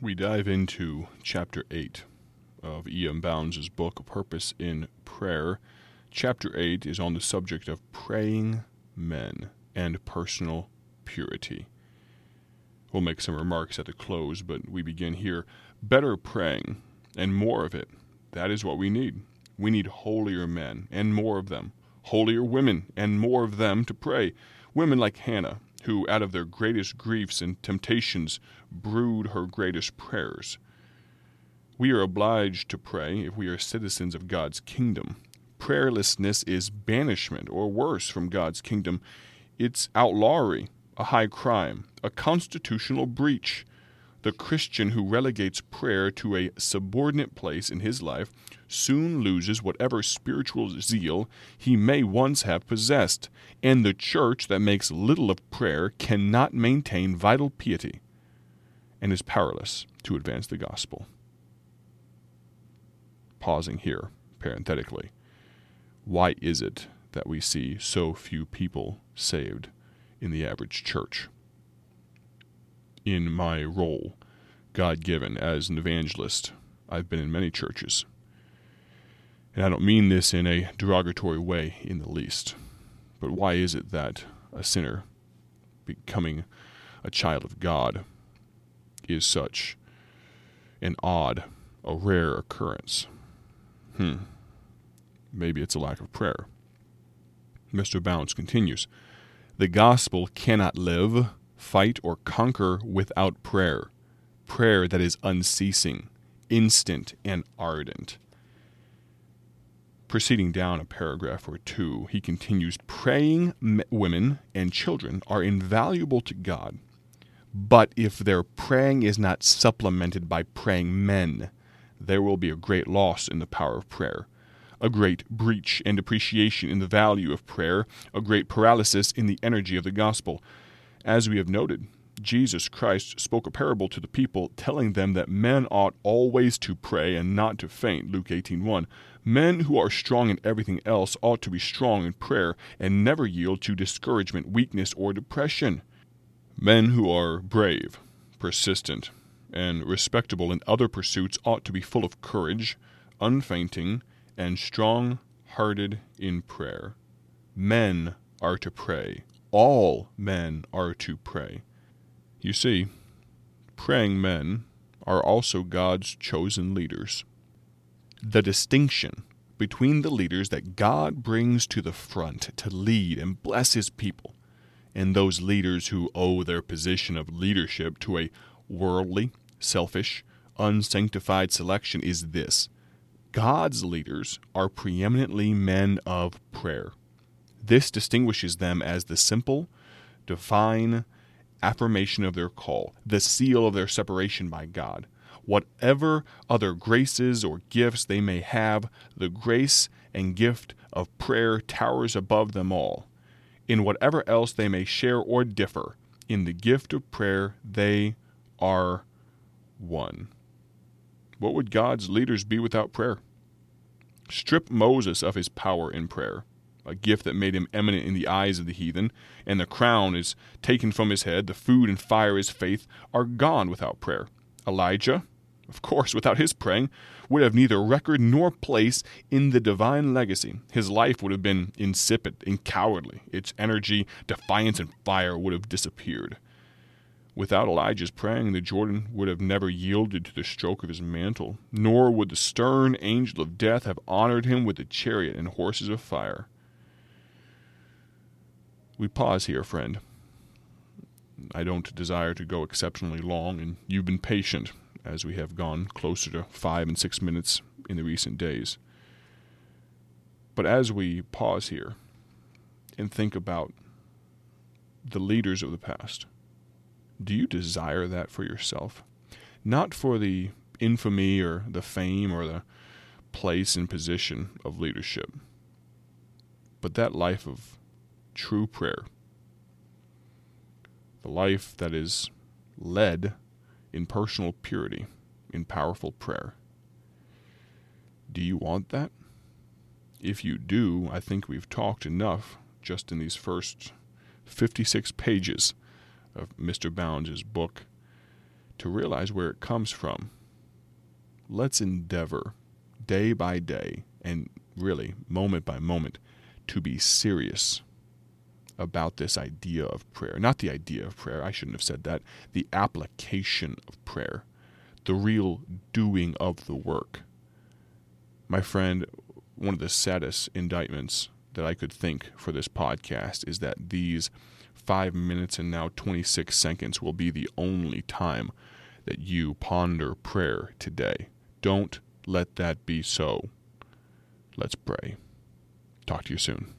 we dive into chapter 8 of E.M. Bounds' book, Purpose in Prayer. Chapter 8 is on the subject of praying men and personal purity. We'll make some remarks at the close, but we begin here. Better praying and more of it. That is what we need. We need holier men and more of them, holier women and more of them to pray. Women like Hannah, who out of their greatest griefs and temptations brewed her greatest prayers. We are obliged to pray if we are citizens of God's kingdom. Prayerlessness is banishment, or worse, from God's kingdom. It's outlawry, a high crime, a constitutional breach. The Christian who relegates prayer to a subordinate place in his life soon loses whatever spiritual zeal he may once have possessed, and the church that makes little of prayer cannot maintain vital piety and is powerless to advance the gospel. Pausing here, parenthetically, why is it that we see so few people saved in the average church? In my role, God given as an evangelist, I've been in many churches. And I don't mean this in a derogatory way in the least. But why is it that a sinner becoming a child of God is such an odd, a rare occurrence? Hmm. Maybe it's a lack of prayer. Mr. Bounds continues The gospel cannot live, fight, or conquer without prayer. Prayer that is unceasing, instant, and ardent. Proceeding down a paragraph or two, he continues Praying women and children are invaluable to God, but if their praying is not supplemented by praying men, there will be a great loss in the power of prayer, a great breach and depreciation in the value of prayer, a great paralysis in the energy of the gospel. As we have noted, Jesus Christ spoke a parable to the people, telling them that men ought always to pray and not to faint. Luke 18:1. Men who are strong in everything else ought to be strong in prayer and never yield to discouragement, weakness, or depression. Men who are brave, persistent, and respectable in other pursuits ought to be full of courage, unfainting, and strong hearted in prayer. Men are to pray. All men are to pray. You see, praying men are also God's chosen leaders. The distinction between the leaders that God brings to the front to lead and bless his people and those leaders who owe their position of leadership to a worldly, selfish, unsanctified selection is this God's leaders are preeminently men of prayer. This distinguishes them as the simple, divine affirmation of their call, the seal of their separation by God. Whatever other graces or gifts they may have, the grace and gift of prayer towers above them all. In whatever else they may share or differ, in the gift of prayer they are one. What would God's leaders be without prayer? Strip Moses of his power in prayer, a gift that made him eminent in the eyes of the heathen, and the crown is taken from his head, the food and fire of his faith are gone without prayer. Elijah, of course, without his praying, would have neither record nor place in the divine legacy. His life would have been insipid and cowardly. Its energy, defiance, and fire would have disappeared. Without Elijah's praying, the Jordan would have never yielded to the stroke of his mantle, nor would the stern angel of death have honored him with a chariot and horses of fire. We pause here, friend. I don't desire to go exceptionally long, and you've been patient as we have gone closer to five and six minutes in the recent days. But as we pause here and think about the leaders of the past, do you desire that for yourself? Not for the infamy or the fame or the place and position of leadership, but that life of true prayer, the life that is led in personal purity, in powerful prayer. Do you want that? If you do, I think we've talked enough just in these first 56 pages of Mr. Bounds' book to realize where it comes from. Let's endeavor day by day and really moment by moment to be serious about this idea of prayer. Not the idea of prayer, I shouldn't have said that. The application of prayer, the real doing of the work. My friend, one of the saddest indictments that I could think for this podcast is that these five minutes and now 26 seconds will be the only time that you ponder prayer today. Don't let that be so. Let's pray. Talk to you soon.